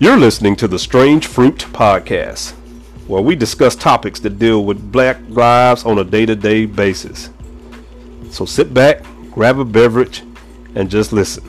You're listening to the Strange Fruit Podcast, where we discuss topics that deal with black lives on a day to day basis. So sit back, grab a beverage, and just listen.